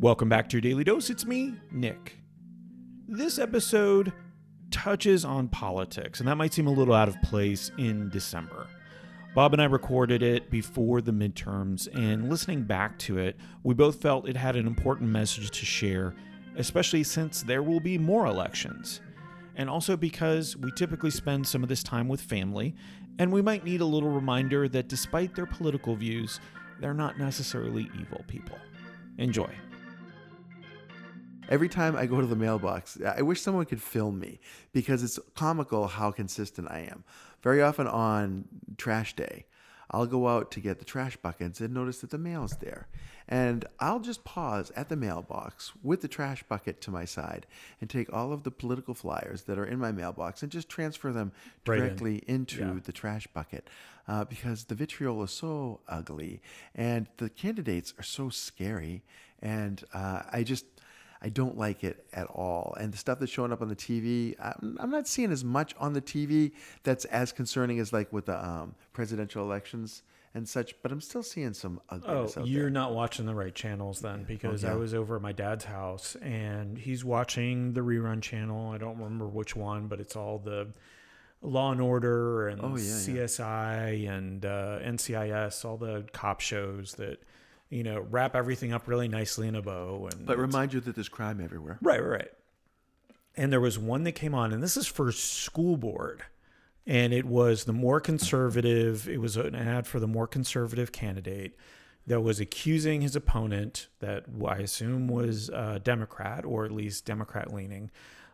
Welcome back to your Daily Dose. It's me, Nick. This episode touches on politics, and that might seem a little out of place in December. Bob and I recorded it before the midterms, and listening back to it, we both felt it had an important message to share, especially since there will be more elections. And also because we typically spend some of this time with family, and we might need a little reminder that despite their political views, they're not necessarily evil people. Enjoy. Every time I go to the mailbox, I wish someone could film me because it's comical how consistent I am. Very often on trash day, I'll go out to get the trash buckets and notice that the mail's there. And I'll just pause at the mailbox with the trash bucket to my side and take all of the political flyers that are in my mailbox and just transfer them Right in. directly into Yeah. the trash bucket uh, because the vitriol is so ugly and the candidates are so scary. And uh, I just, I don't like it at all. And the stuff that's showing up on the TV, I'm, I'm not seeing as much on the TV that's as concerning as like with the um, presidential elections and such. But I'm still seeing some Oh, ugliness out you're there. not watching the right channels then because I was over at my dad's house and he's watching the rerun channel. I don't remember which one, but it's all the Law and Order and Oh, yeah, yeah. CSI and uh, NCIS, all the cop shows that you know wrap everything up really nicely in a bow. And But remind you that there's crime everywhere. Right, right, right. And there was one that came on, and this is for school board. And it was the more conservative, it was an ad for the more conservative candidate that was accusing his opponent, that I assume was a Democrat or at least Democrat leaning,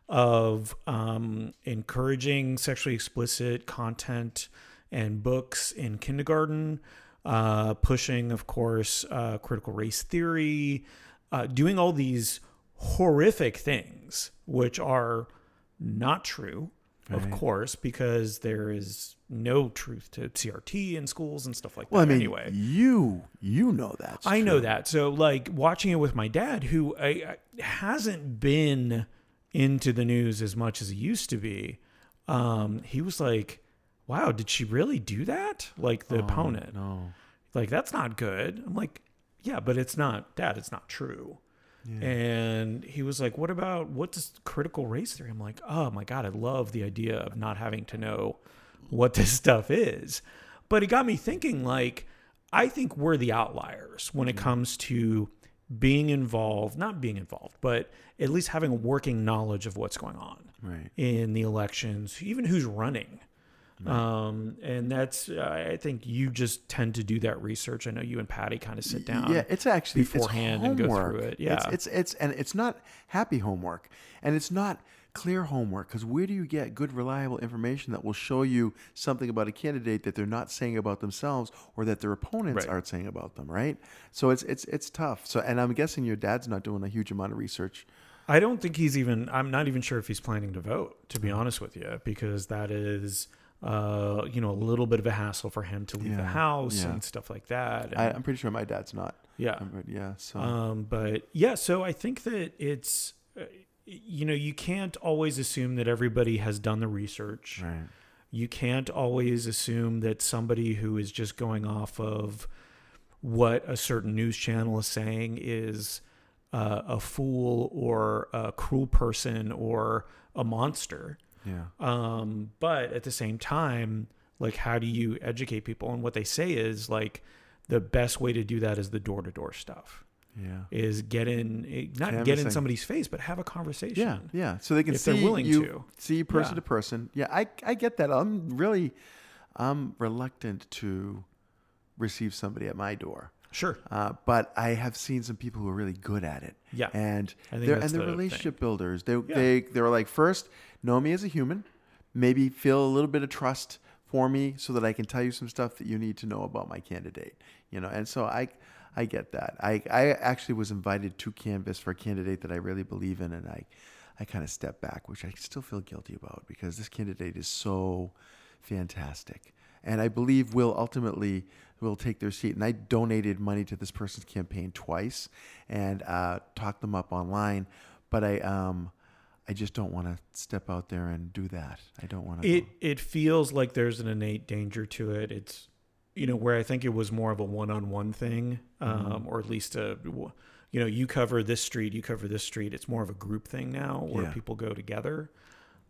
of um, encouraging sexually explicit content and books in kindergarten, uh, pushing, of course, uh, critical race theory, uh, doing all these horrific things, which are not true, of course, because there is no truth to CRT in schools and stuff like that. Well, I mean, anyway, you you know that. I know that. So, like watching it with my dad, who I, I, hasn't been into the news as much as he used to be, um, he was like, "Wow, did she really do that?" Like the oh, opponent, No. like that's not good. I'm like, "Yeah, but it's not, Dad. It's not true." And he was like, "What about what does critical race theory?" I'm like, "Oh my god, I love the idea of not having to know what this stuff is." But it got me thinking like I think we're the outliers when it comes to being involved, not being involved, but at least having a working knowledge of what's going on Right. in the elections, even who's running. Um, and that's, I think you just tend to do that research. I know you and Patty kind of sit down. Yeah, it's actually it's beforehand and go through it. Yeah. it's, it's it's and it's not happy homework, and it's not clear homework. Because where do you get good, reliable information that will show you something about a candidate that they're not saying about themselves, or that their opponents Right. aren't saying about them? Right. So it's it's it's tough. So and I'm guessing your dad's not doing a huge amount of research. I don't think he's even. I'm not even sure if he's planning to vote. To be honest with you, because that is, uh, you know, a little bit of a hassle for him to leave the house yeah. and stuff like that. I, And, I'm pretty sure my dad's not. yeah. Um, but yeah. So Um, but yeah, so I think that it's, uh, you know, you can't always assume that everybody has done the research. right. You can't always assume that somebody who is just going off of what a certain news channel is saying is uh, a fool or a cruel person or a monster. Yeah. Um, but at the same time, like, how do you educate people? And what they say is like the best way to do that is the door to door stuff. Yeah. Is get in, eh, not get in somebody's face, but have a conversation. Yeah, yeah. So they can If see they're willing you, to. see person Yeah. to person. Yeah, I I get that. I'm really, I'm reluctant to receive somebody at my door. Sure. Uh, but I have seen some people who are really good at it. Yeah. and they're and they're the relationship builders. They Yeah. they they're like first know me as a human, maybe feel a little bit of trust for me so that I can tell you some stuff that you need to know about my candidate. You know, and so I I get that. I I actually was invited to canvas for a candidate that I really believe in, and I I kind of stepped back, which I still feel guilty about because this candidate is so fantastic. And I believe will ultimately will take their seat. And I donated money to this person's campaign twice and uh, talked them up online. But I um I just don't want to step out there and do that. I don't want to. It it feels like there's an innate danger to it. It's you know, where I think it was more of a one-on-one thing, um, Mm-hmm. or at least a, you know, you cover this street, you cover this street. It's more of a group thing now, where Yeah. people go together.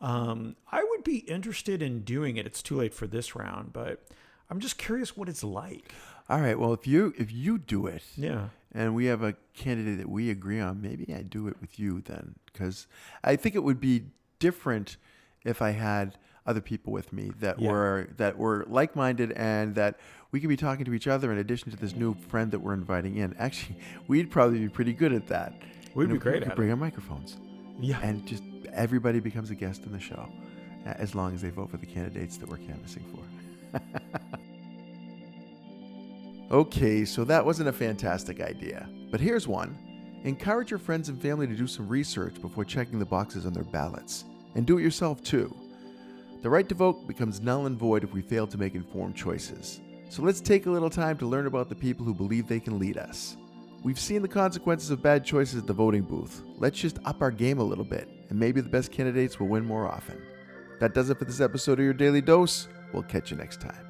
Um, I would be interested in doing it. It's too late for this round, but I'm just curious what it's like. All right. Well, if you if you do it, Yeah. and we have a candidate that we agree on, maybe I do it with you then, because I think it would be different if I had other people with me that Yeah. were that were like minded and that we could be talking to each other in addition to this new friend that we're inviting in. Actually, we'd probably be pretty good at that. We'd You know, be great we could bring it. our microphones Yeah. and just everybody becomes a guest in the show, as long as they vote for the candidates that we're canvassing for. okay, so that wasn't a fantastic idea, but here's one. Encourage your friends and family to do some research before checking the boxes on their ballots, and do it yourself too. The right to vote becomes null and void if we fail to make informed choices. So let's take a little time to learn about the people who believe they can lead us. We've seen the consequences of bad choices at the voting booth. Let's just up our game a little bit, and maybe the best candidates will win more often. That does it for this episode of your Daily Dose. We'll catch you next time.